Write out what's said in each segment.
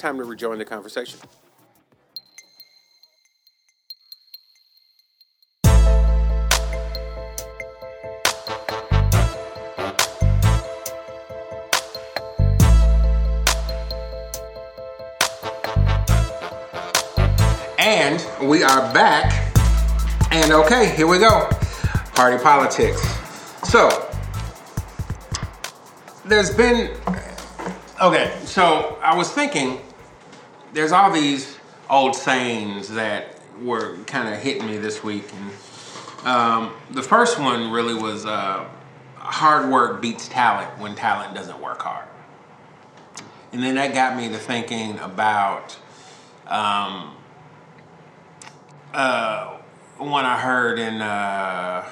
time to rejoin the conversation. And we are back. And okay, here we go. Party politics. So, there's been. Okay, so I was thinking there's all these old sayings that were kind of hitting me this week. And um, the first one really was uh, hard work beats talent when talent doesn't work hard. And then that got me to thinking about um, uh, one I heard in uh,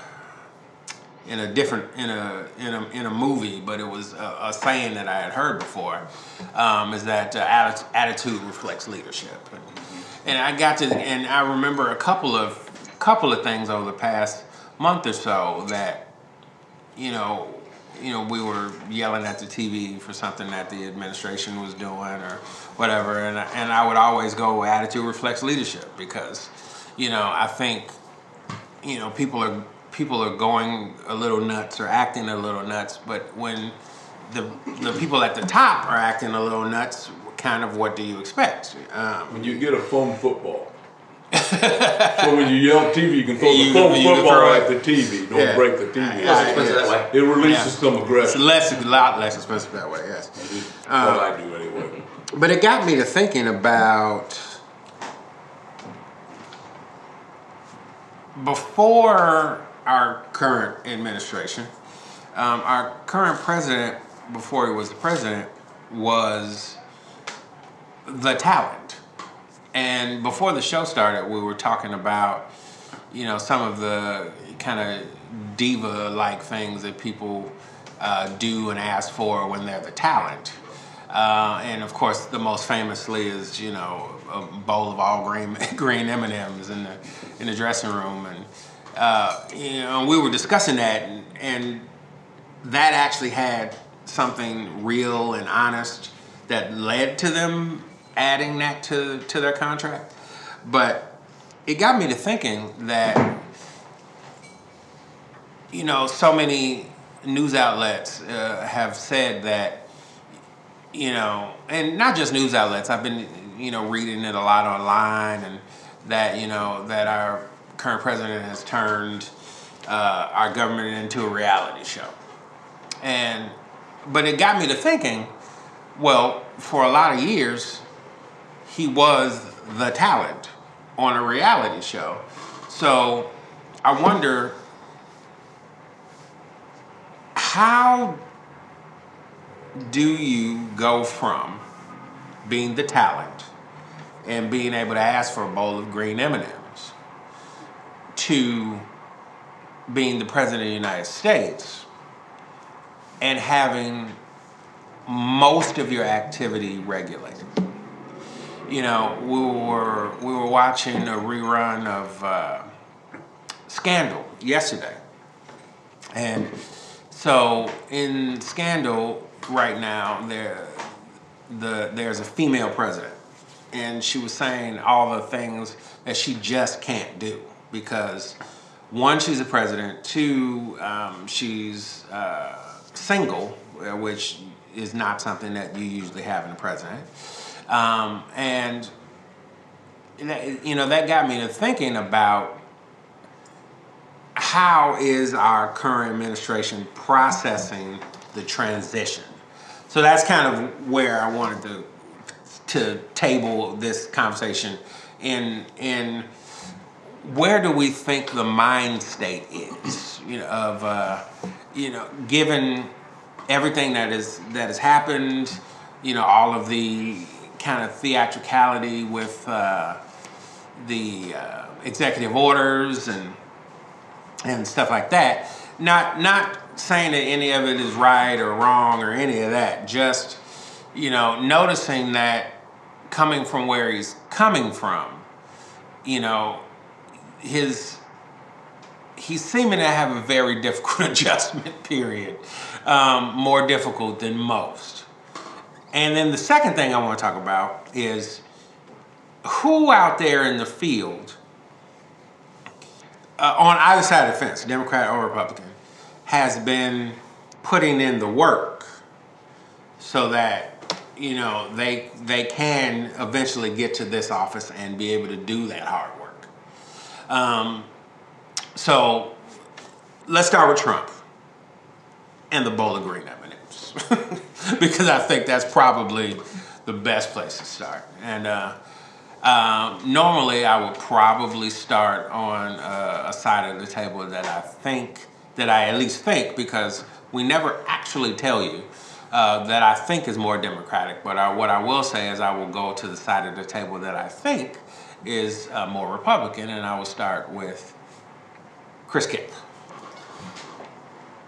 in a different in a in a in a movie, but it was a, a saying that I had heard before. Um, is that uh, attitude reflects leadership, and, I got to and I remember a couple of couple of things over the past month or so that you know you know we were yelling at the TV for something that the administration was doing or whatever, and and I would always go attitude reflects leadership because you know I think you know people are people are going a little nuts or acting a little nuts, but when the the people at the top are acting a little nuts, kind of what do you expect? Um, When you get a foam football. so when you yell TV, you can throw You- the foam you football at the TV. Don't Yeah. break the TV. It's- yeah. It releases Yeah. some it's aggression. less, a lot less expensive that way. Yes. what I do anyway. But it got me to thinking about before our current administration, um, our current president, before he was the president, was the talent. And before the show started, we were talking about, you know, some of the kind of diva like things that people uh, do and ask for when they're the talent. Uh, and of course, the most famously is you know a bowl of all green green M and M's in the in the dressing room, and uh, you know we were discussing that, and, and that actually had something real and honest that led to them adding that to to their contract. But it got me to thinking that you know so many news outlets uh, have said that you know, and not just news outlets. I've been, you know, reading it a lot online, and that you know that our current president has turned uh, our government into a reality show, and but it got me to thinking. Well, for a lot of years, he was the talent on a reality show, so I wonder how do you go from being the talent and being able to ask for a bowl of green M&Ms to being the president of the United States and having most of your activity regulated? You know, we were we were watching a rerun of uh, Scandal yesterday, and so in Scandal right now, there the there's a female president, and she was saying all the things that she just can't do because one, she's a president. Two, um, she's uh, single, uh, which is not something that you usually have in a president. Um, and you know that got me to thinking about how is our current administration processing the transition? So that's kind of where I wanted to to table this conversation in in where do we think the mind state is you know of uh, you know given everything that is that has happened you know all of the kind of theatricality with uh, the uh, executive orders and and stuff like that. Not not saying that any of it is right or wrong or any of that. Just you know, noticing that coming from where he's coming from, you know, his he's seeming to have a very difficult adjustment period, um, more difficult than most. And then the second thing I want to talk about is who out there in the field, uh, on either side of the fence, Democrat or Republican, has been putting in the work so that you know they they can eventually get to this office and be able to do that hard. Um, so let's start with Trump and the bowl of green M&Ms because I think that's probably the best place to start. And uh, um, normally I would probably start on uh, a side of the table that I think that I at least think because we never actually tell you uh, that I think is more democratic. But I, what I will say is I will go to the side of the table that I think is uh, more Republican, and I will start with Chris Kipp.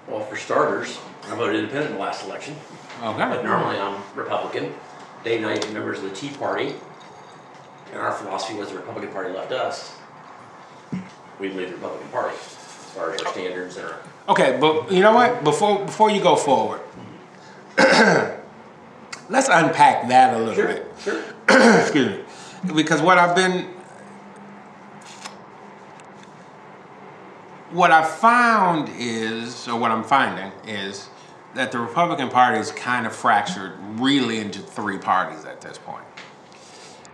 Well, for starters, I voted independent in the last election, Okay. but normally I'm Republican. Dave and I members of the Tea Party, and our philosophy was the Republican Party left us. We believe the Republican Party, as far as our standards and our Okay, but you know what? Before before you go forward, let's unpack that a little Sure, bit. sure. Excuse me, because what I've been, what I found is, or what I'm finding is, that the Republican Party is kind of fractured, really into three parties at this point.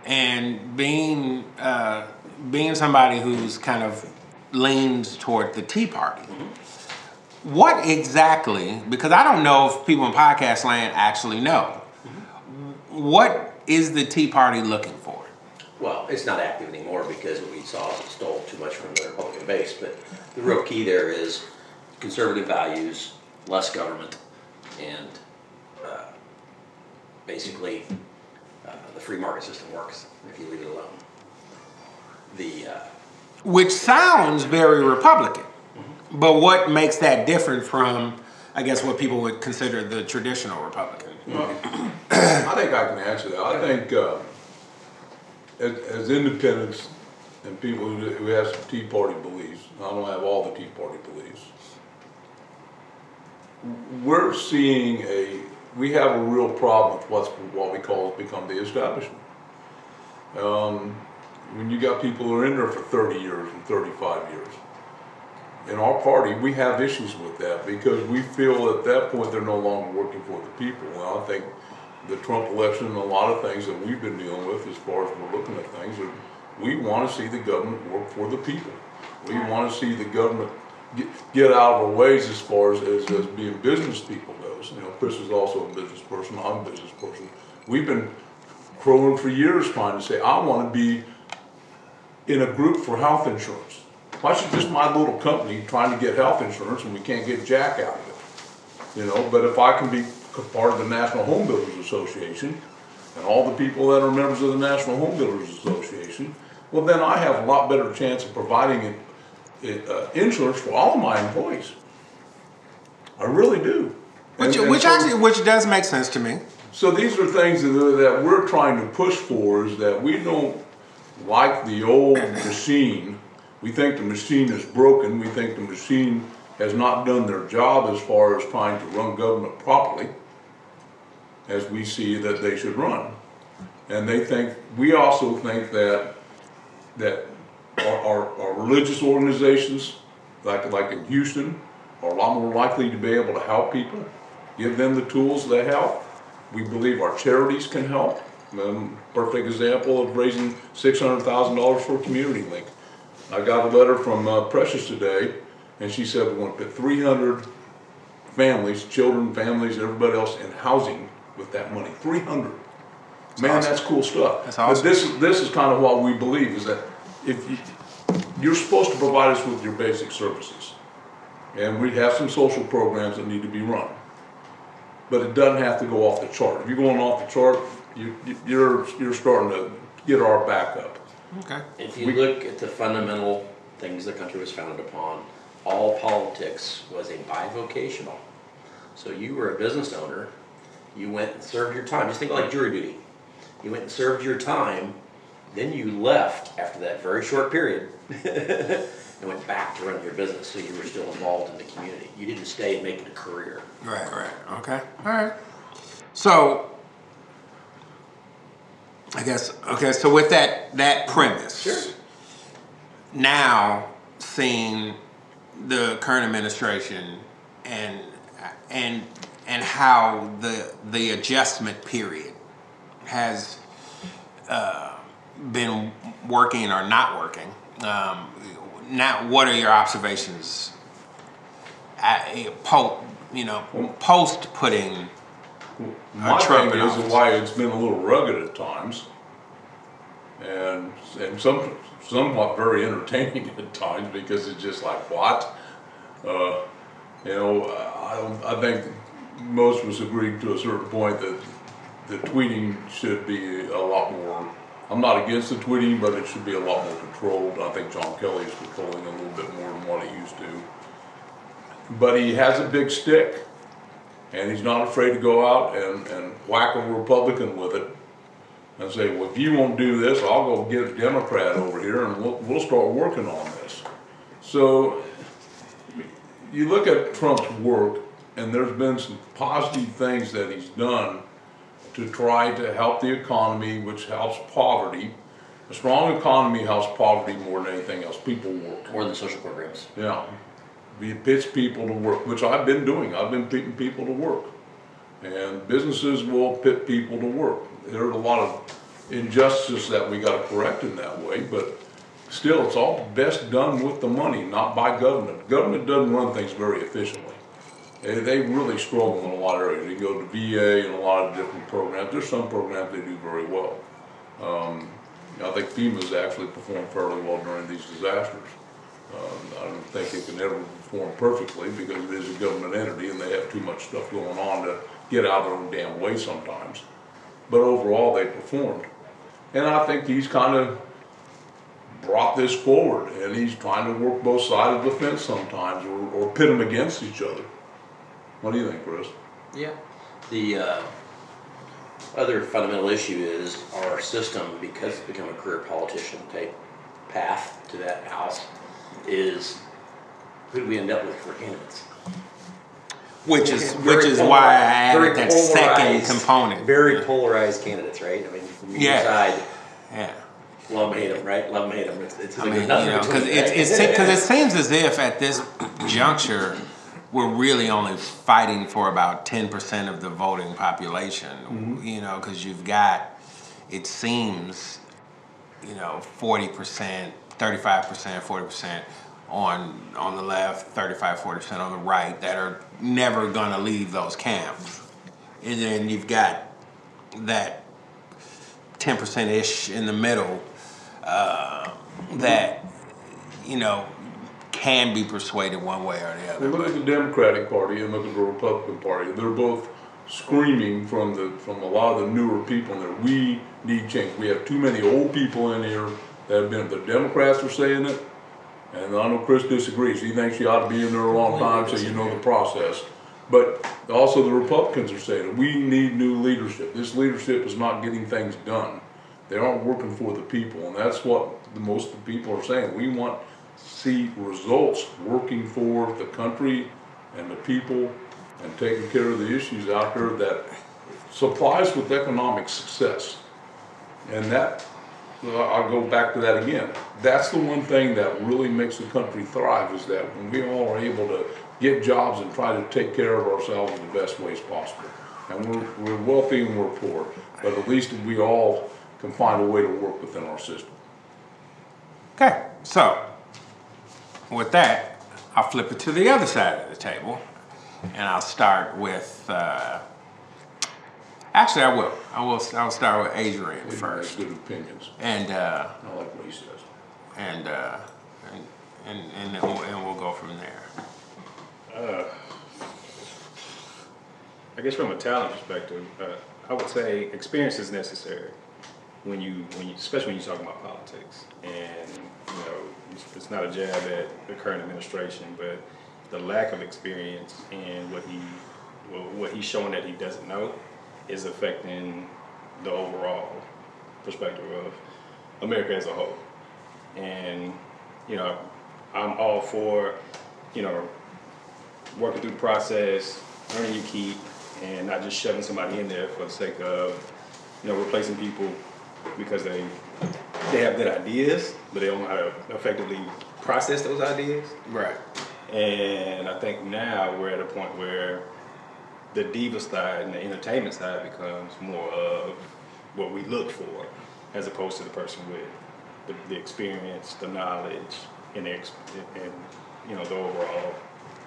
And being uh, being somebody who's kind of leans toward the Tea Party. What exactly, because I don't know if people in podcast land actually know, what is the Tea Party looking? Well, it's not active anymore because what we saw is it stole too much from the Republican base. But the real key there is conservative values, less government, and uh, basically uh, the free market system works if you leave it alone. The uh, Which sounds very Republican. But what makes that different from, I guess, what people would consider the traditional Republican? Well, I think I can answer that. I think uh, as, independents and people who, who have some Tea Party beliefs, I don't have all the Tea Party beliefs. We're seeing a, we have a real problem with what's what we call has become the establishment. Um, when you got people who are in there for 30 years and 35 years. In our party, we have issues with that because we feel at that point they're no longer working for the people. And I think the Trump election and a lot of things that we've been dealing with as far as we're looking at things are we want to see the government work for the people. We want to see the government get, get out of our ways as far as, as, as being business people goes. You know, Chris is also a business person, I'm a business person. We've been crowing for years trying to say, I want to be in a group for health insurance. Why should just my little company trying to get health insurance and we can't get jack out of it? You know, but if I can be part of the National Home Builders Association and all the people that are members of the National Home Builders Association, well, then I have a lot better chance of providing it, uh, insurance for all of my employees. I really do. Which, And- and which so- actually, which does make sense to me. so these are things that, that we're trying to push for is that we don't like the old machine. We think the machine is broken. We think the machine has not done their job as far as trying to run government properly as we see that they should run. And they think, we also think that, that our, our, our religious organizations, like, like in Houston, are a lot more likely to be able to help people, give them the tools to help. We believe our charities can help. Um, perfect example of raising six hundred thousand dollars for Community Link. I got a letter from uh, Precious today, and she said we want to put three hundred families, children, families, everybody else in housing with that money. Three hundred. Man, awesome. that's cool stuff. That's But this is this is kind of what we believe is that if you, you're supposed to provide us with your basic services, and we have some social programs that need to be run, but it doesn't have to go off the chart. If you're going off the chart, you, you- you're you're starting to get our back up. Okay. If you look at the fundamental things the country was founded upon, all politics was a bivocational. So you were a business owner, you went and served your time, just think like jury duty. You went and served your time, then you left after that very short period and went back to run your business, so you were still involved in the community. You didn't stay and make it a career. Right, right. Okay. All right. So, I guess okay. So with that that premise, Sure. now seeing the current administration and and and how the the adjustment period has uh, been working or not working. Um, now, what are your observations? At, po, you know, post putting. My Trump thing is why it's been a little rugged at times. And, and some, somewhat very entertaining at times because it's just like, what? Uh, you know, I don't, I think most of us agreed to a certain point that the tweeting should be a lot more, I'm not against the tweeting, but it should be a lot more controlled. I think John Kelly is controlling a little bit more than what he used to. But he has a big stick. And he's not afraid to go out and, and whack a Republican with it and say, well, if you won't do this, I'll go get a Democrat over here and we'll, we'll start working on this. So you look at Trump's work and there's been some positive things that he's done to try to help the economy, which helps poverty. A strong economy helps poverty more than anything else. People work. More than social programs. Yeah, we pitch people to work, which I've been doing. I've been pitting people to work. And businesses will pit people to work. There are a lot of injustice that we gotta correct in that way, but still, it's all best done with the money, not by government. Government doesn't run things very efficiently. They, they really struggle in a lot of areas. You go to VA and a lot of different programs. There's some programs they do very well. Um, I think FEMA's actually performed fairly well during these disasters. Um, I don't think it can ever perform perfectly because it is a government entity and they have too much stuff going on to get out of their own damn way sometimes. But overall, they performed. And I think he's kind of brought this forward and he's trying to work both sides of the fence sometimes or, or pit them against each other. What do you think, Chris? Yeah. The uh, other fundamental issue is our system, because it's become a career politician type path to that house, is who do we end up with for candidates? Which is Very which is why I added very that second polarized- component. Very polarized candidates, right? I mean, from either Yeah. side, yeah. love hate them, right? Love them, hate them. It's, it's I like mean, you nothing know, because between, it, right? it's because it seems as if at this juncture we're really only fighting for about ten percent of the voting population. You know, because you've got it seems, you know, forty percent, thirty-five percent, forty percent on on the left, 35 40 percent on the right that are never gonna leave those camps, and then you've got that ten percent ish in the middle uh, that you know can be persuaded one way or the Well, other. look at the Democratic Party and look at the Republican Party. They're both screaming from the from a lot of the newer people in there. We need change. We have too many old people in here that have been. The Democrats are saying it, and I know Chris disagrees. He thinks you ought to be in there a long time so you know the process. But also the Republicans are saying it. We need new leadership. This leadership is not getting things done. They aren't working for the people, and that's what the most of the people are saying. We want to see results working for the country and the people and taking care of the issues out there that supplies with economic success. And that, I'll go back to that again. That's the one thing that really makes the country thrive is that when we all are able to get jobs and try to take care of ourselves in the best ways possible. And we're, we're wealthy and we're poor, but at least we all can find a way to work within our system. Okay, so with that, I'll flip it to the other side of the table, and I'll start with. Uh, actually, I will. I will. I'll start with Adrian He first, good opinions. and uh, I like what he says. and, uh, and and and then we'll, and we'll go from there. I guess from a talent perspective, uh, I would say experience is necessary when you, when you, especially when you're talking about politics. And you know, it's, not a jab at the current administration, but the lack of experience and what he, what he's showing that he doesn't know, is affecting the overall perspective of America as a whole. And you know, I'm all for, you know, working through the process, earning your keep, and not just shoving somebody in there for the sake of, you know, replacing people because they they have good ideas, but they don't know how to effectively process those ideas. Right. And I think now we're at a point where the diva side and the entertainment side becomes more of what we look for, as opposed to the person with the, the experience, the knowledge, and the and you know the overall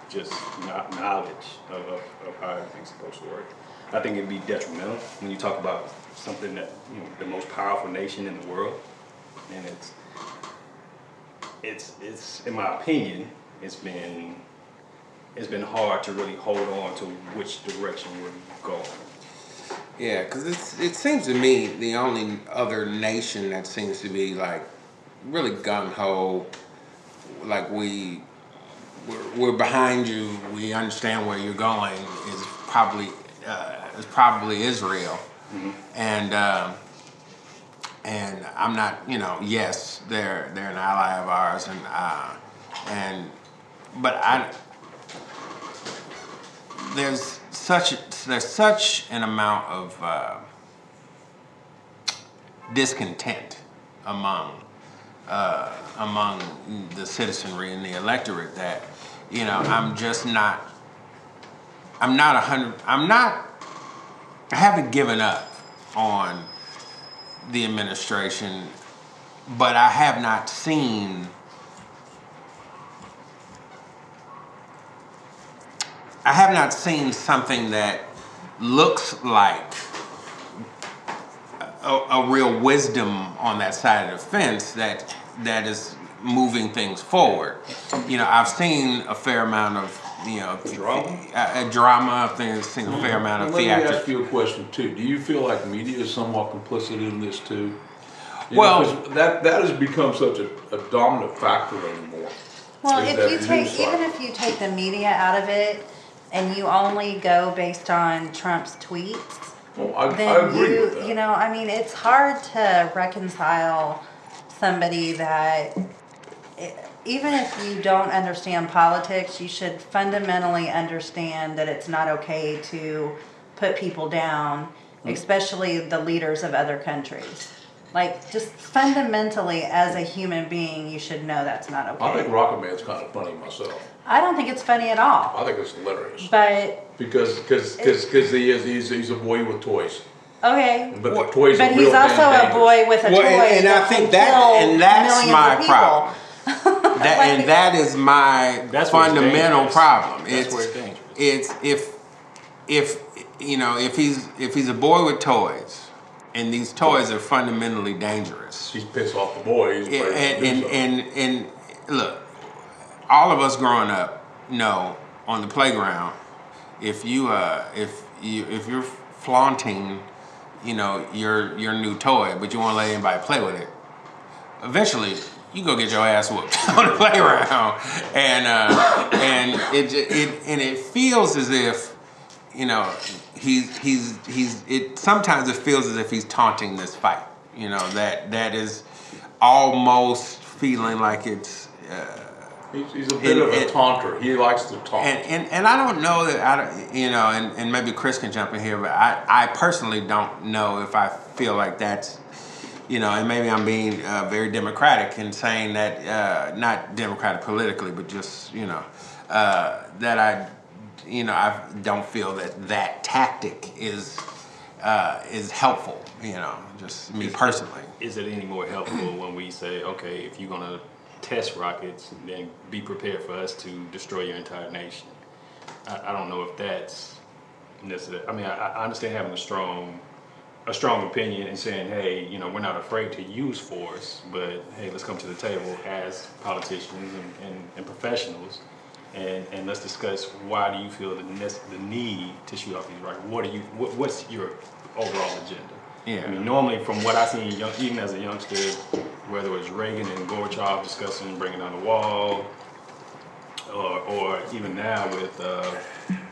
just not knowledge of, of, of how everything's supposed to work. I think it'd be detrimental when you talk about something that you know the most powerful nation in the world, and it's it's it's in my opinion it's been it's been hard to really hold on to which direction we're going. Yeah, because it seems to me the only other nation that seems to be like really gung ho, like we we're, we're behind you, we understand where you're going, is probably uh, is probably Israel, and um, and I'm not, you know, yes, they're they're an ally of ours, and uh, and but I there's such there's such an amount of uh, discontent among uh, among the citizenry and the electorate that you know I'm just not I'm not a hundred I'm not I haven't given up on the administration, but I have not seen I have not seen something that looks like a, a real wisdom on that side of the fence that that is moving things forward. You know, I've seen a fair amount of you know Drama? a, a drama. I've seen- seen a fair mm-hmm. amount of Let me ask theatrics. you a question too. Do you feel like media is somewhat complicit in this too? You Well- 'cause that that has become such a, a dominant factor anymore. Well, if you take, cycle. even if you take the media out of it and you only go based on Trump's tweets, Well, I, I then agree you, with that. you know, I mean, it's hard to reconcile somebody that, e- even if you don't understand politics, you should fundamentally understand that it's not okay to put people down, Hmm. especially the leaders of other countries. Like, just fundamentally, as a human being, you should know that's not okay. I think Rocket Man's kind of funny myself. I don't think it's funny at all. I think it's hilarious But because because because he is he's, he's a boy with toys, okay. but the toys But are he's real also a boy with a Well, toy. and, and I think can that and that's my of people. problem. That, and that is my That's fundamental problem. That's it's, where it's dangerous. It's if if you know if he's if he's a boy with toys, and these toys are fundamentally dangerous. He's pissed off the boys. He's Yeah, afraid to and, and, and, and look, all of us growing up know on the playground, if you uh, if you if you're flaunting, you know your your new toy, but you won't let anybody play with it, eventually you go get your ass whooped on the playground, and uh, and it it and it feels as if you know he's he's he's it sometimes it feels as if he's taunting this fight you know that that is almost feeling like it's uh, He's, he's a bit of a taunter. He likes to taunt. and, and and I don't know that I don't, you know and, and maybe Chris can jump in here but I, I personally don't know if I feel like that's you know and maybe I'm being uh, very democratic in saying that uh, not democratic politically but just you know uh, that I you know I don't feel that that tactic is uh, is helpful you know just me personally Is it any more helpful when we say, okay, if you're gonna test rockets, then be prepared for us to destroy your entire nation? I, I don't know if that's necessary. I mean, I, I understand having a strong, a strong opinion and saying, hey, you know, we're not afraid to use force, but hey, let's come to the table as politicians and, and, and professionals. And, and let's discuss why do you feel the, nece- the need to shoot off these rockets? What are you? What, what's your overall agenda? Yeah. I mean, normally from what I've seen, young, even as a youngster, whether it was Reagan and Gorbachev discussing bringing down the wall, or, or even now with uh,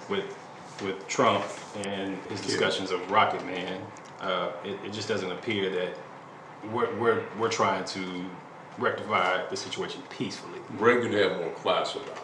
with with Trump and his discussions of Rocket Man, uh, it, it just doesn't appear that we're, we're we're trying to rectify the situation peacefully. Reagan had more class about it.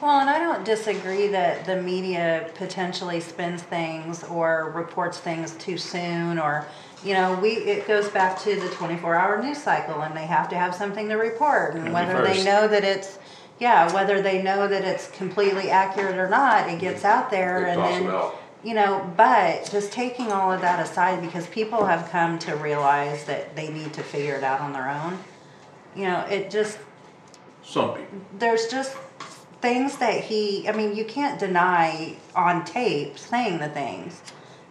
Well, and I don't disagree that the media potentially spins things or reports things too soon or You know, we, it goes back to the twenty-four hour news cycle and they have to have something to report and whether they know that it's, yeah, whether they know that it's completely accurate or not, it gets out there They and toss it then, out. You know, but just taking all of that aside because people have come to realize that they need to figure it out on their own. You know, it just, Some people. there's just things that he i mean you can't deny on tape saying the things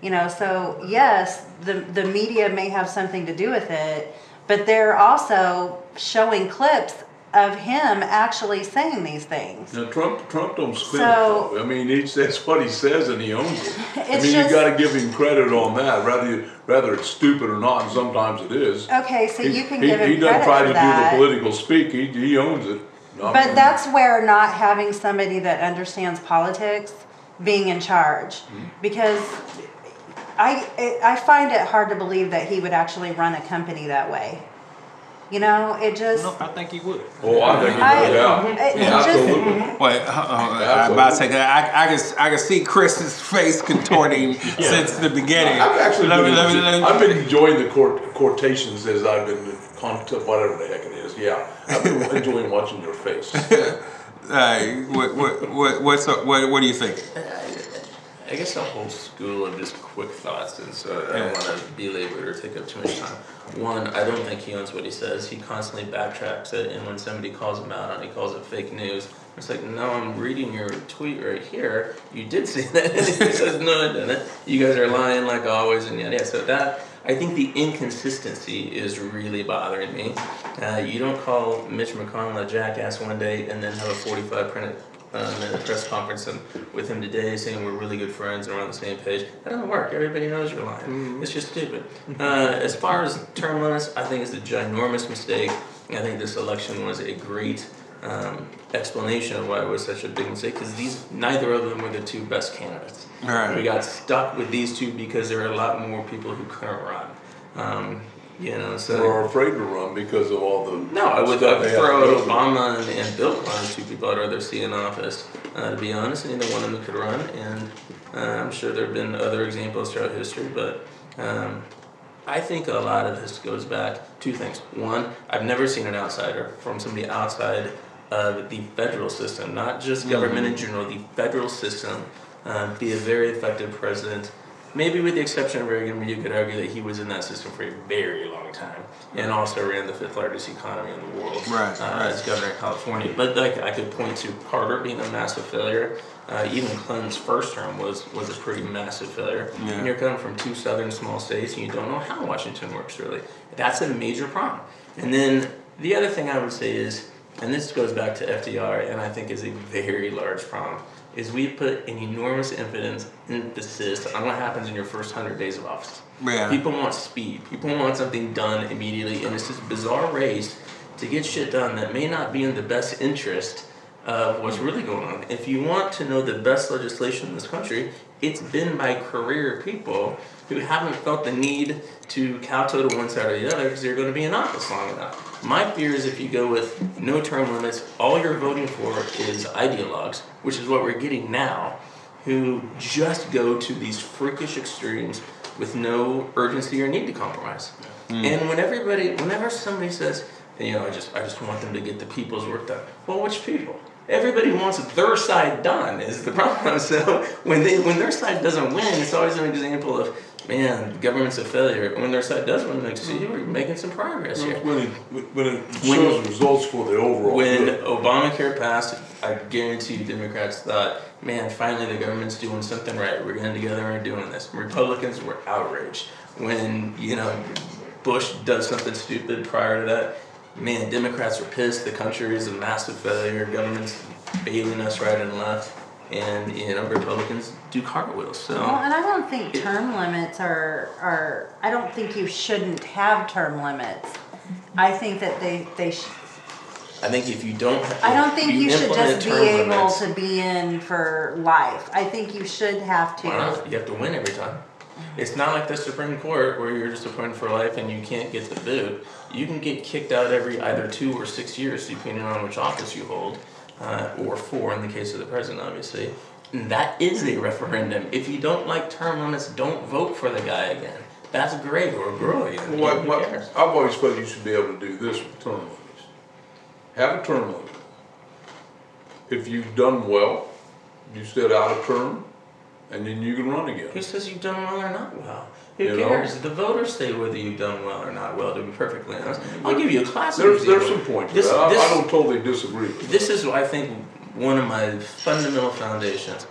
you know so yes the the media may have something to do with it but they're also showing clips of him actually saying these things Now Trump, Trump don't spin So- it. I mean, he says what he says and he owns it. I mean, just- you gotta give him credit on that, whether, you- whether it's stupid or not, and sometimes it is. okay so He- you can he- give him He doesn't try to that do the political speak, he, he owns it. But that's where not having somebody that understands politics being in charge, Mm-hmm. because I I find it hard to believe that he would actually run a company that way. You know, it just No, I think he would. Oh, I think he I- would, yeah. it- it Yeah, just- Absolutely. Wait, uh, uh, I'm about to say that. I, I can I can see Chris's face contorting since the beginning. I've actually Let me- been, let me- let me- I've been enjoying the court, quotations as I've been, con- whatever the heck it is, yeah. I've been enjoying watching your face. Hey, what, what, what, what's up, what, what do you think? I guess a whole school of just quick thoughts, and so I don't want to belabor it or take up too much time. One, I don't think he owns what he says. He constantly backtracks it, and when somebody calls him out on it, he calls it fake news. It's like, no, I'm reading your tweet right here. You did say that. And he says, no, I didn't. You guys are lying like always, and yada yeah, So that, I think the inconsistency is really bothering me. Uh, you don't call Mitch McConnell a jackass one day and then have a 45 minute uh, minute press conference and with him today saying we're really good friends and we're on the same page. That doesn't work. Everybody knows you're lying. It's just stupid. Uh, as far as term limits, I think it's a ginormous mistake. I think this election was a great um, explanation of why it was such a big mistake because these neither of them were the two best candidates. Right. We got stuck with these two because there are a lot more people who couldn't run. Um, you know, so Or afraid to run because of all the. no, I would uh, they throw go out through. Obama and, and Bill Clinton, two people I'd rather see in office. Uh, to be honest, neither one of them could run, and uh, I'm sure there have been other examples throughout history, but um, I think a lot of this goes back two things. One, I've never seen an outsider from somebody outside of the federal system, not just government in general, the federal system, uh, be a very effective president. Maybe with the exception of Reagan, you could argue that he was in that system for a very long time, and also ran the fifth largest economy in the world Right, uh, right. as governor of California. But like I could point to Carter being a massive failure. Uh, even Clinton's first term was was a pretty massive failure. Yeah. And you're coming from two southern small states, and you don't know how Washington works really. That's a major problem. And then the other thing I would say is, and this goes back to FDR, and I think is a very large problem, is we put an enormous emphasis emphasis on what happens in your first hundred days of office. Yeah. People want speed. People want something done immediately, and it's this bizarre race to get shit done that may not be in the best interest of what's really going on. If you want to know the best legislation in this country, it's been by career people who haven't felt the need to kowtow to one side or the other because they're going to be in office long enough. My fear is if you go with no term limits, all you're voting for is ideologues, which is what we're getting now, who just go to these freakish extremes with no urgency or need to compromise. Hmm. And when everybody, whenever somebody says, you know, I just, I just want them to get the people's work done. Well, which people? Everybody wants their side done is the problem. So when they, when their side doesn't win, it's always an example of, man, government's a failure. When their side does win, like, see, we're making some progress here. When it, when it When- shows results for the overall When good. Obamacare passed, I guarantee you Democrats thought, man, finally the government's doing something right. We're getting together and doing this. Republicans were outraged. When, you know, Bush does something stupid prior to that, man, Democrats were pissed. The country is a massive failure. Government's bailing us right and left. And, you know, Republicans do cartwheels. So. Well, and I don't think term limits are, are, I don't think you shouldn't have term limits. I think that they, they, sh- I think if you don't, I don't think you should just be able limits- to be in for life. I think you should have Why to. not? You have to win every time. It's not like the Supreme Court where you're just appointed for life and you can't get the boot. You can get kicked out every either two or six years, depending on which office you hold, uh, or four in the case of the president, obviously. And that is a referendum. If you don't like term limits, don't vote for the guy again. that's great, or a girl, you What, what. I've always felt you should be able to do this with term limits. Have a term limit. If you've done well, you sit out a term, and then you can run again. Who says you've done well or not well? Who You know? cares? The voters say whether you've done well or not well, to be perfectly honest. I'll give you a classic There's, there's some points. This- I, this- I don't totally disagree with. This is, I think, one of my fundamental foundations.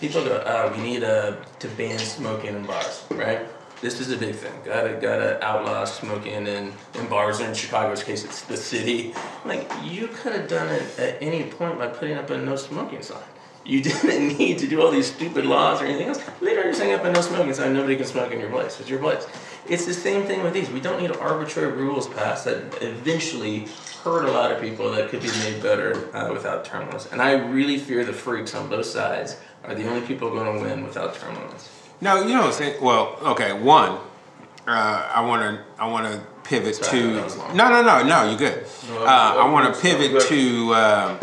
People go, "Oh, we need uh, to ban smoking in bars, right?" This is a big thing. Gotta gotta outlaw smoking in, in bars. Or in Chicago's case, it's the city. Like you could have done it at any point by putting up a no smoking sign. You didn't need to do all these stupid laws or anything else. Later, you're saying up a no smoking sign, nobody can smoke in your place. It's your place. It's the same thing with these. We don't need arbitrary rules passed that eventually hurt a lot of people that could be made better uh, without term limits. And I really fear the freaks on both sides are the only people going to win without term limits. No, you know what I'm saying. Well, okay. One, uh, I want to I want to pivot Sorry, to. that was long. No, no, no, no. You're good. No, Uh, I want to pivot to. Uh,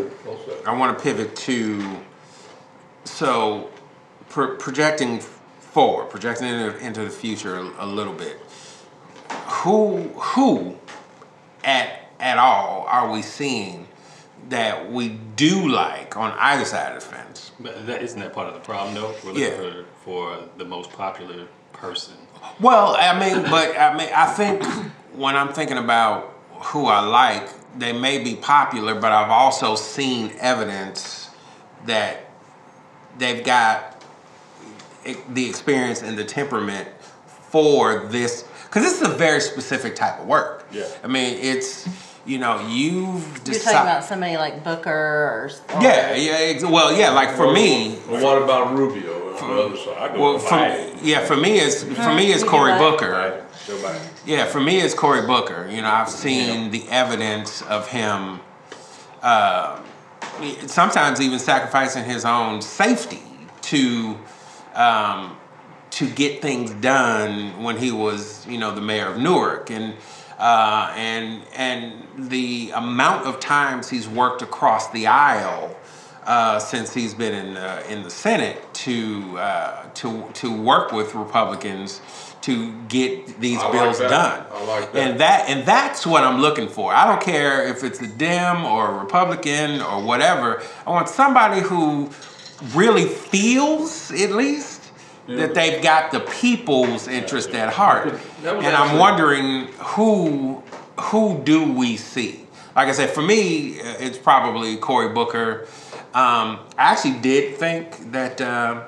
I want to pivot to. So, pro- projecting forward, projecting into, into the future a, a little bit. Who who at at all are we seeing that we do like on either side of the fence? But that isn't that part of the problem, though. We're looking Yeah. for for the most popular person. Well, I mean, but I mean, I think when I'm thinking about who I like, they may be popular, but I've also seen evidence that they've got the experience and the temperament for this, because this is a very specific type of work. Yeah. I mean, it's you know you've You're talking about somebody like Booker or. or Yeah, yeah, ex- well, yeah. Like for me, Well, what about Rubio on the other side? Well, for Biden. yeah, for me, it's for me, it's Who do you Cory? Booker. Right, Yeah, for me, it's Cory Booker. You know, I've seen the evidence of him. Uh, sometimes even sacrificing his own safety to um, to get things done when he was, you know, the mayor of Newark, and uh, and and the amount of times he's worked across the aisle uh, since he's been in the, in the Senate to uh, to to work with Republicans to get these I bills that. done. I like that. And that and that's what I'm looking for. I don't care if it's a Dem or a Republican or whatever. I want somebody who really feels at least that they've got the people's interest at heart. That was And I'm wondering who who do we see? Like I said, for me, uh, it's probably Cory Booker. Um, I actually did think that uh,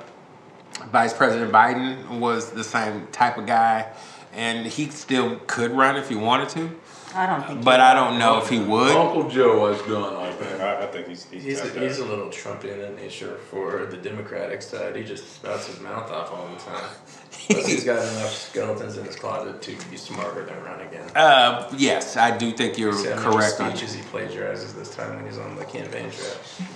Vice President Biden was the same type of guy, and he still could run if he wanted to. I don't think. But I don't know if he would. Uncle Joe has done, I think. I, I think he's he's, He's a, he's a little Trumpian in nature for the Democratic side. He just spouts his mouth off all the time. Plus, he's got enough skeletons in his closet to be smarter than run again. Uh, yes, I do think you're See how many correct on speeches he plagiarizes this time when he's on the campaign trail.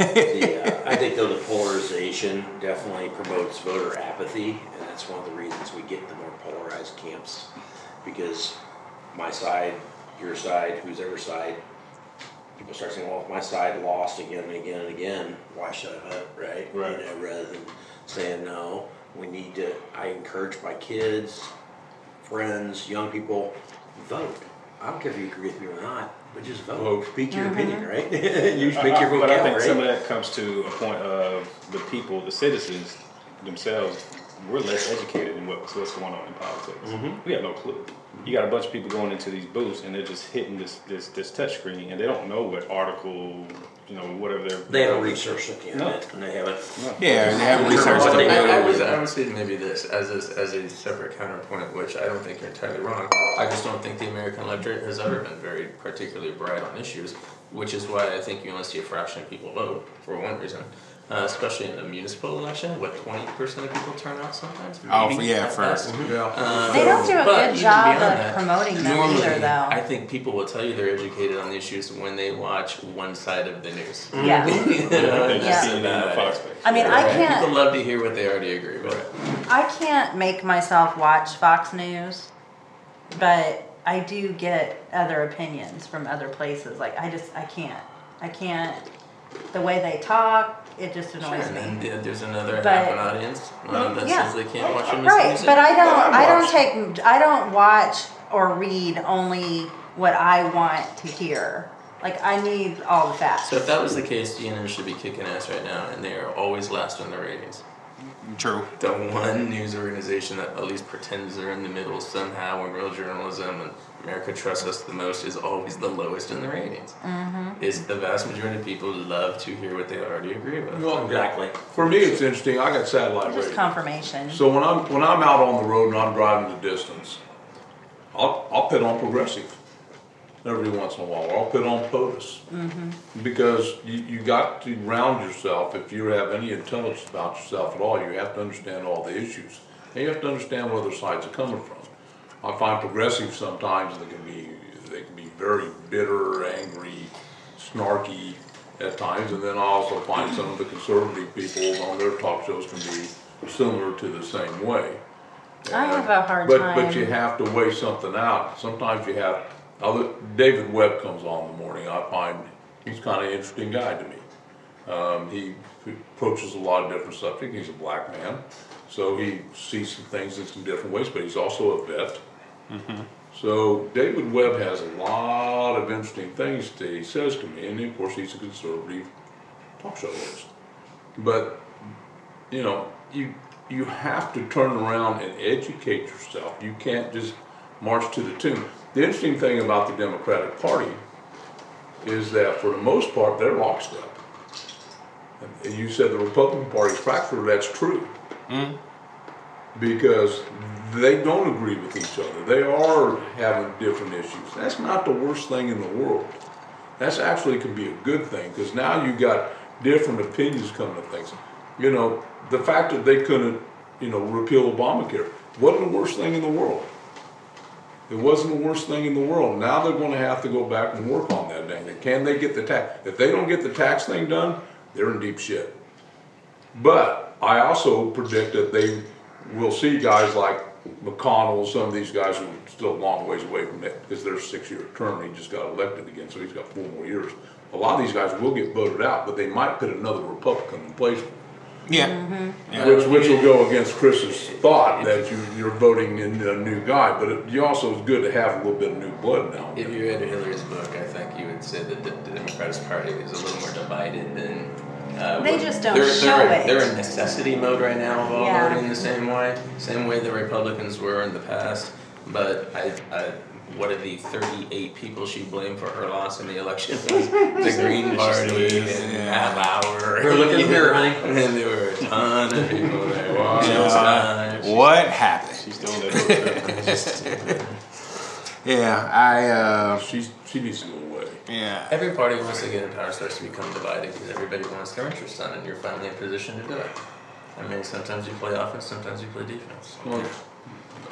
Yeah, uh, I think though the polarization definitely promotes voter apathy, and that's one of the reasons we get the more polarized camps. Because my side, your side, whose ever side, people start saying, well, if my side lost again and again and again, why should I vote?" right? Right. You know, rather than saying, no, we need to, I encourage my kids, friends, young people, vote. I don't care if you agree with me or not, but just vote. Vote. Speak your uh-huh. opinion, right? you make your vote But I think right? some of that comes to a point of the people, the citizens themselves. We're less educated in what's what's going on in politics. Mm-hmm. We have no clue. You got a bunch of people going into these booths and they're just hitting this this this touch screen and they don't know what article, you know, whatever they're. They haven't researched it No. and they haven't. Yeah, and they haven't researched I, I, I bill. would, I would say maybe this as a, as a separate counterpoint, which I don't think you're entirely wrong. I just don't think the American electorate has ever been very particularly bright on issues, which is why I think you only see a fraction of people vote for one reason. Uh, especially in a municipal election, what twenty percent of people turn out sometimes. Oh, maybe, yeah, at for- best. Yeah. Uh, They don't do a good job of that, promoting them normally, either, though. I think people will tell you they're educated on the issues when they watch one side of the news. Yeah. You know, They it's Yeah. just see it in bad the idea. Fox. I mean, I can't- People love to hear what they already agree with. I can't make myself watch Fox News, but I do get other opinions from other places. Like I just I can't. I can't. The way they talk, it just Sure, annoys and me. there's another But- half an audience um, that Yeah. says they can't watch. Right, music. but I don't, Well, I I don't take, I don't watch or read only what I want to hear. Like, I need all the facts. So if that was the case, CNN should be kicking ass right now, and they are always last in the ratings. True. The one news organization that at least pretends they're in the middle somehow in real journalism and America trusts us the most is always the lowest in the ratings. Mm-hmm. Is the vast majority of people love to hear what they already agree with. Well, Exactly. For me, it's interesting, I got satellite It's just radio. confirmation. So when I'm, when I'm out on the road and I'm driving the distance, I'll, I'll put on progressive every once in a while, or I'll put on POTUS. Mm-hmm. Because you, you got to round yourself, if you have any intelligence about yourself at all, you have to understand all the issues. And you have to understand where the sides are coming from. I find progressive sometimes, they can be, they can be very bitter, angry, snarky at times, and then I also find some of the conservative people on their talk shows can be similar to the same way. I have a hard But, time. but you have to weigh something out. Sometimes you have, other, David Webb comes on in the morning, I find he's kind of an interesting guy to me. Um, he approaches a lot of different subjects, he's a black man, so he sees some things in some different ways, but he's also a vet. So David Webb has a lot of interesting things that he says to me, and of course, he's a conservative talk show host. But, you know, you, you have to turn around and educate yourself. You can't just march to the tune. The interesting thing about the Democratic Party is that for the most part, they're lockstep. And you said the Republican Party's fractured, that's true. Hmm. Because they don't agree with each other. They are having different issues. That's not the worst thing in the world. That's actually could be a good thing because now you've got different opinions coming to things. You know, the fact that they couldn't, you know, repeal Obamacare wasn't the worst thing in the world. It wasn't the worst thing in the world. Now they're going to have to go back and work on that thing. Can they get the tax? If they don't get the tax thing done, they're in deep shit. But I also predict that they will see guys like McConnell, some of these guys who are still a long ways away from it because their six-year term, he just got elected again, so he's got four more years. A lot of these guys will get voted out, but they might put another Republican in place, Yeah. Yeah. which, which will go against Chris's thought that you, you're voting in a new guy, but it, you also, it's good to have a little bit of new blood now. If you read Hillary's book, I think you would say that the, the Democratic Party is a little more divided than. Uh, They just don't they're, show they're, it. They're in necessity mode right now of all Yeah. voting the same way, same way the Republicans were in the past. But I, I, what are the 38 people she blamed for her loss in the election? the Green Party and Yeah. Matt Lauer. We're looking here, honey. And there were a ton of people there. Wow. Jill What happened? She's doing that. Yeah, I, uh, She's, she needs to go away. yeah. Every party once they get in power starts to become divided because everybody wants their interest on and you're finally in position to do it. I mean, sometimes you play offense, sometimes you play defense. Well,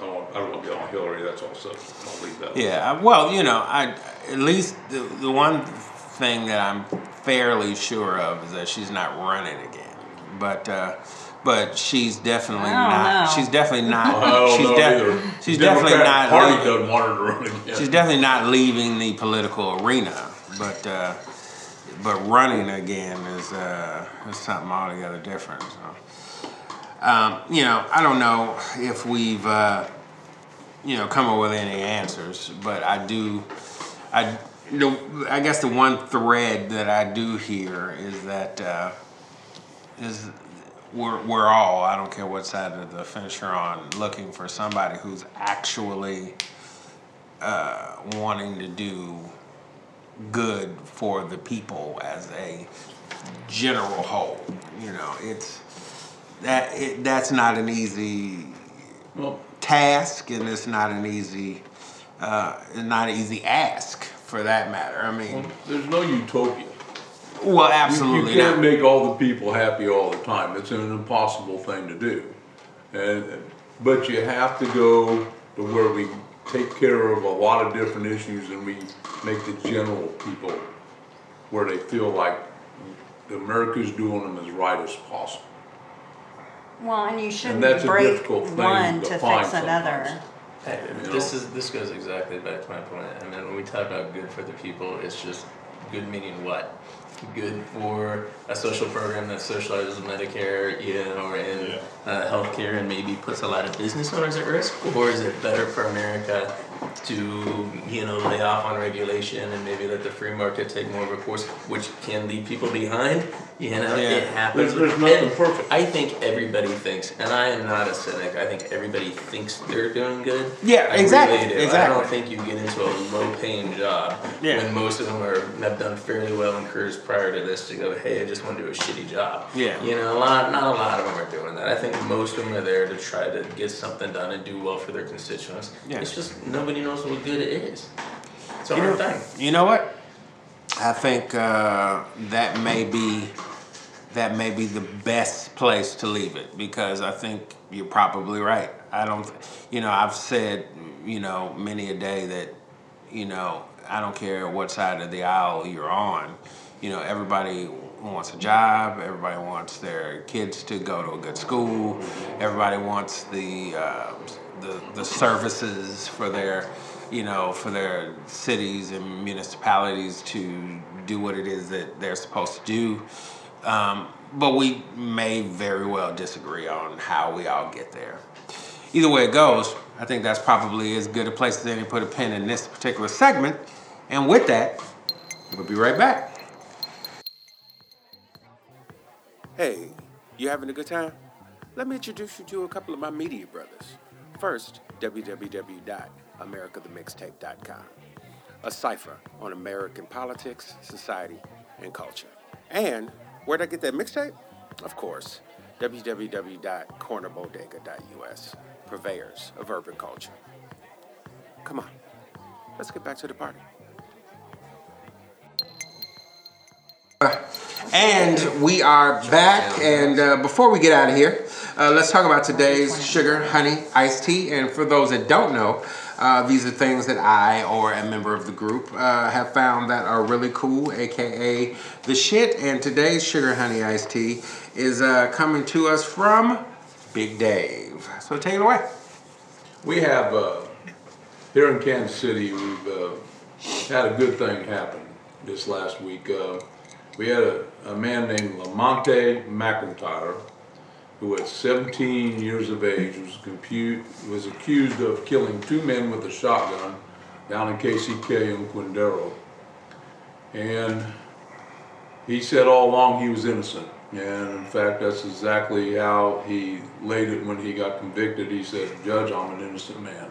I don't, I don't want to get on Hillary, that's all, so I'll leave that. Yeah, I- well, you know, I at least the the one thing that I'm fairly sure of is that she's not running again. But uh, but she's definitely don't know. She's definitely not. I she's know de- She's definitely not. Party leaving- doesn't want her to run again. She's definitely not leaving the political arena, but uh, but running again is uh, is something altogether different. So, um, you know, I don't know if we've uh, you know come up with any answers, but I do. I I guess the one thread that I do hear is that uh, is we're, we're all I don't care what side of the fence you're on looking for somebody who's actually uh, wanting to do good for the people as a general whole. You know, it's that it, that's not an easy Well, task, and it's not an easy uh, not an easy ask for that matter. I mean, there's no utopia. well, You- absolutely You can't not. make all the people happy all the time. It's an impossible thing to do. And, but you have to go to where we take care of a lot of different issues and we make the general people where they feel like America's doing them as right as possible. Well, and you shouldn't that's a break difficult thing one to to find fix another. sometimes. Hey, You this know? is this goes exactly back to my point. I mean, when we talk about good for the people, it's just good meaning what? good for a social program that socializes Medicare, you know, and Yeah. uh, healthcare, and maybe puts a lot of business owners at risk, or is it better for America to, you know, lay off on regulation and maybe let the free market take more of a course, which can leave people behind? You know, Yeah. it happens. There's- there's nothing perfect. I think everybody thinks, and I am not a cynic. I think everybody thinks they're doing good. Yeah, I exactly, Really do. I exactly. don't think you get into a low-paying job Yeah. when most of them are have done fairly well in careers prior to this to go, hey, I just want to do a shitty job. Yeah. You know, a lot, not a lot of them are doing that. I think most of them are there to try to get something done and do well for their constituents. Yeah. It's just nobody knows what good it is. It's a You hard know, thing. you know what? I think uh, that may be that may be the best place to leave it because I think you're probably right. I don't, you know, I've said, you know, many a day that, you know, I don't care what side of the aisle you're on. You know, everybody wants a job. Everybody wants their kids to go to a good school. Everybody wants the uh, the the services for their, you know, for their cities and municipalities to do what it is that they're supposed to do. Um, but we may very well disagree on how we all get there. Either way it goes, I think that's probably as good a place as any to put a pin in this particular segment. And with that, we'll be right back. Hey, you having a good time? Let me introduce you to a couple of my media brothers. First, www.americathemixtape.com, a cipher on American politics, society, and culture. And where'd I get that mixtape? Of course, www.cornerbodega.us, purveyors of urban culture. Come on, let's get back to the party. Uh, And we are back. And uh, before we get out of here, uh, let's talk about today's sugar, honey, iced tea. And for those that don't know, uh, these are things that I or a member of the group uh, have found that are really cool, aka the shit. And today's sugar, honey, iced tea is uh, coming to us from Big Dave. So take it away. We have, uh, here in Kansas City, we've had a good thing happen this last week. We had a, a man named Lamonte McIntyre, who at 17 years of age was, compu- was accused of killing two men with a shotgun down in KCK in Quindaro. And he said all along he was innocent. And in fact, that's exactly how he laid it when he got convicted. He said, Judge, I'm an innocent man.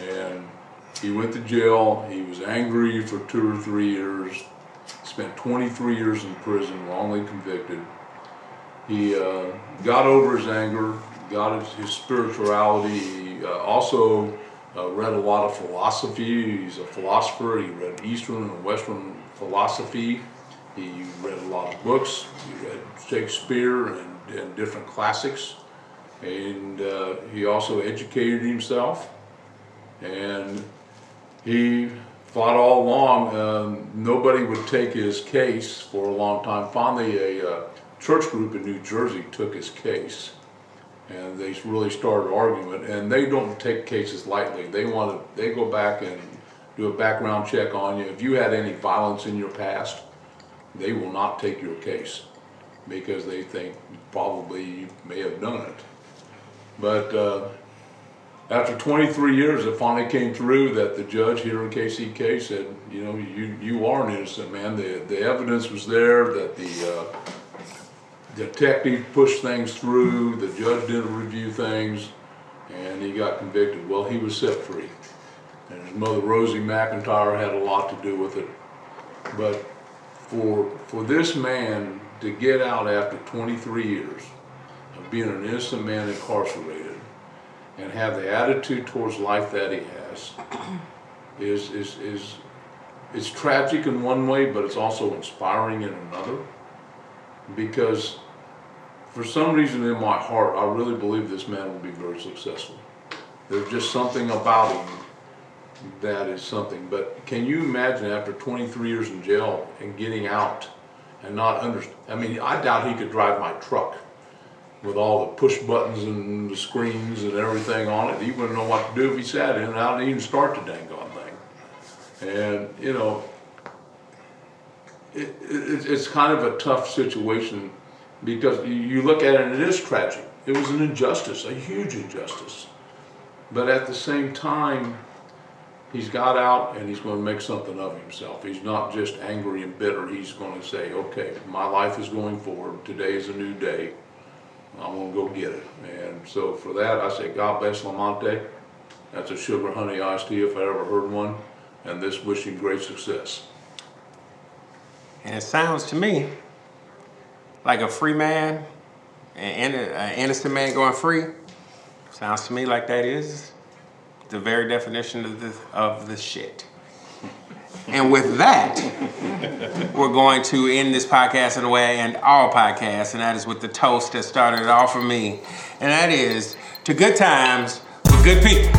And he went to jail. He was angry for two or three years. Spent 23 years in prison, wrongly convicted. He uh, got over his anger, got his, spirituality. He uh, also uh, read a lot of philosophy. He's a philosopher. He read Eastern and Western philosophy. He read a lot of books. He read Shakespeare and, and different classics. And uh, he also educated himself. And he fought all along. Um, nobody would take his case for a long time. Finally, a uh, church group in New Jersey took his case. And they really started arguing. And they don't take cases lightly. They want to, they go back and do a background check on you. If you had any violence in your past, they will not take your case because they think probably you may have done it. But uh, after 23 years, it finally came through that the judge here in KCK said, you know, you, you are an innocent man. The, the evidence was there that the uh, detective pushed things through, the judge didn't review things, and he got convicted. Well, he was set free. And his mother, Rosie McIntyre, had a lot to do with it. But for, for this man to get out after 23 years of being an innocent man incarcerated and have the attitude towards life that he has is, is, is, it's tragic in one way, but it's also inspiring in another. Because for some reason in my heart, I really believe this man will be very successful. There's just something about him that is something. But can you imagine after 23 years in jail and getting out and not under? I mean, I doubt he could drive my truck with all the push buttons and the screens and everything on it. He wouldn't know what to do if he sat in and out and even start the dang on thing. And you know, it, it, it's kind of a tough situation because you, you look at it and it is tragic. It was an injustice, a huge injustice. But at the same time, he's got out and he's going to make something of himself. He's not just angry and bitter. He's going to say, okay, my life is going forward. Today is a new day. I'm to go get it. And so for that, I say, God bless Lamonte. That's a sugar honey iced tea if I ever heard one. And this wish him great success. And it sounds to me like a free man, an innocent man going free. Sounds to me like that is the very definition of the, of the shit. And with that, we're going to end this podcast in a way and all podcasts, and that is with the toast that started it all for me. And that is to good times with good people.